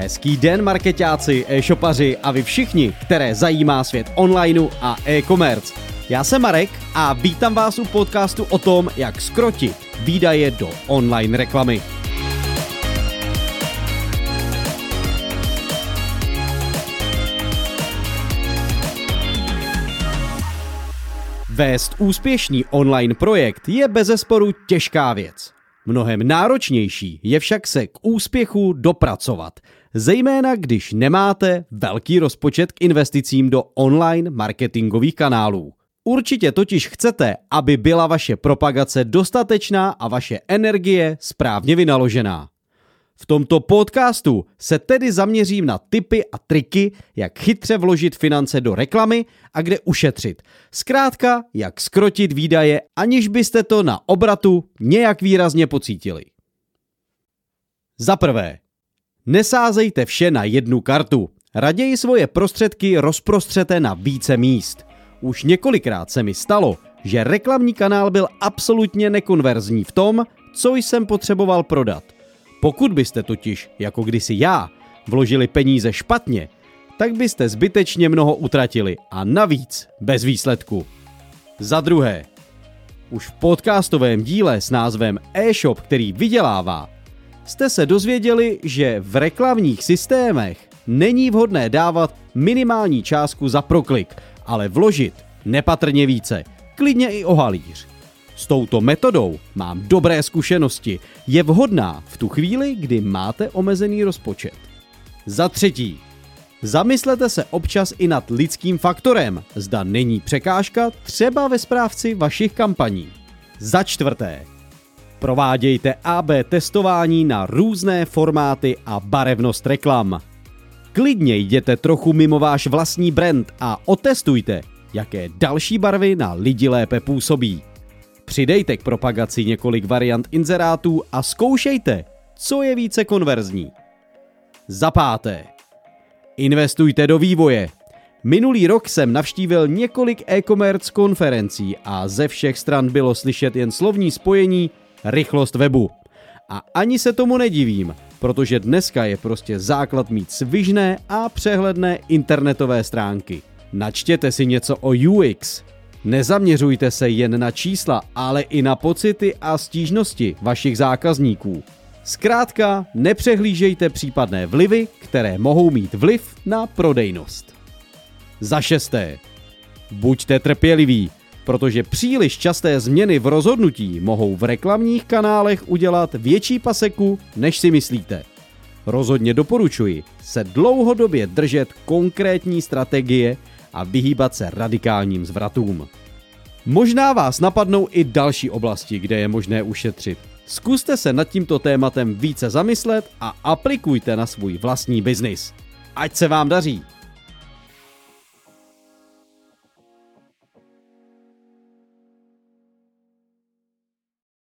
Hezký den, marketáci, e-shopaři a vy všichni, které zajímá svět onlineu a e-commerce. Já jsem Marek a vítám vás u podcastu o tom, jak skrotit výdaje do online reklamy. Vést úspěšný online projekt je bezesporu těžká věc. Mnohem náročnější je však se k úspěchu dopracovat, zejména když nemáte velký rozpočet k investicím do online marketingových kanálů. Určitě totiž chcete, aby byla vaše propagace dostatečná a vaše energie správně vynaložená. V tomto podcastu se tedy zaměřím na tipy a triky, jak chytře vložit finance do reklamy a kde ušetřit. Zkrátka, jak skrotit výdaje, aniž byste to na obratu nějak výrazně pocítili. Za prvé, nesázejte vše na jednu kartu. Raději svoje prostředky rozprostřete na více míst. Už několikrát se mi stalo, že reklamní kanál byl absolutně nekonverzní v tom, co jsem potřeboval prodat – pokud byste totiž, jako kdysi já, vložili peníze špatně, tak byste zbytečně mnoho utratili a navíc bez výsledku. Za druhé, už v podcastovém díle s názvem e-shop, který vydělává, jste se dozvěděli, že v reklamních systémech není vhodné dávat minimální částku za proklik, ale vložit nepatrně více, klidně i o halíř. S touto metodou mám dobré zkušenosti. Je vhodná v tu chvíli, kdy máte omezený rozpočet. Za třetí, zamyslete se občas i nad lidským faktorem, zda není překážka třeba ve správci vašich kampaní. Za čtvrté, provádějte AB testování na různé formáty a barevnost reklam. Klidně jděte trochu mimo váš vlastní brand a otestujte, jaké další barvy na lidi lépe působí. Přidejte k propagaci několik variant inzerátů a zkoušejte, co je více konverzní. Za páté. Investujte do vývoje. Minulý rok jsem navštívil několik e-commerce konferencí a ze všech stran bylo slyšet jen slovní spojení rychlost webu. A ani se tomu nedivím, protože dneska je prostě základ mít svižné a přehledné internetové stránky. Načtěte si něco o UX, Nezaměřujte se jen na čísla, ale i na pocity a stížnosti vašich zákazníků. Zkrátka, nepřehlížejte případné vlivy, které mohou mít vliv na prodejnost. Za šesté. Buďte trpěliví, protože příliš časté změny v rozhodnutí mohou v reklamních kanálech udělat větší paseku, než si myslíte. Rozhodně doporučuji se dlouhodobě držet konkrétní strategie, a vyhýbat se radikálním zvratům. Možná vás napadnou i další oblasti, kde je možné ušetřit. Zkuste se nad tímto tématem více zamyslet a aplikujte na svůj vlastní biznis. Ať se vám daří!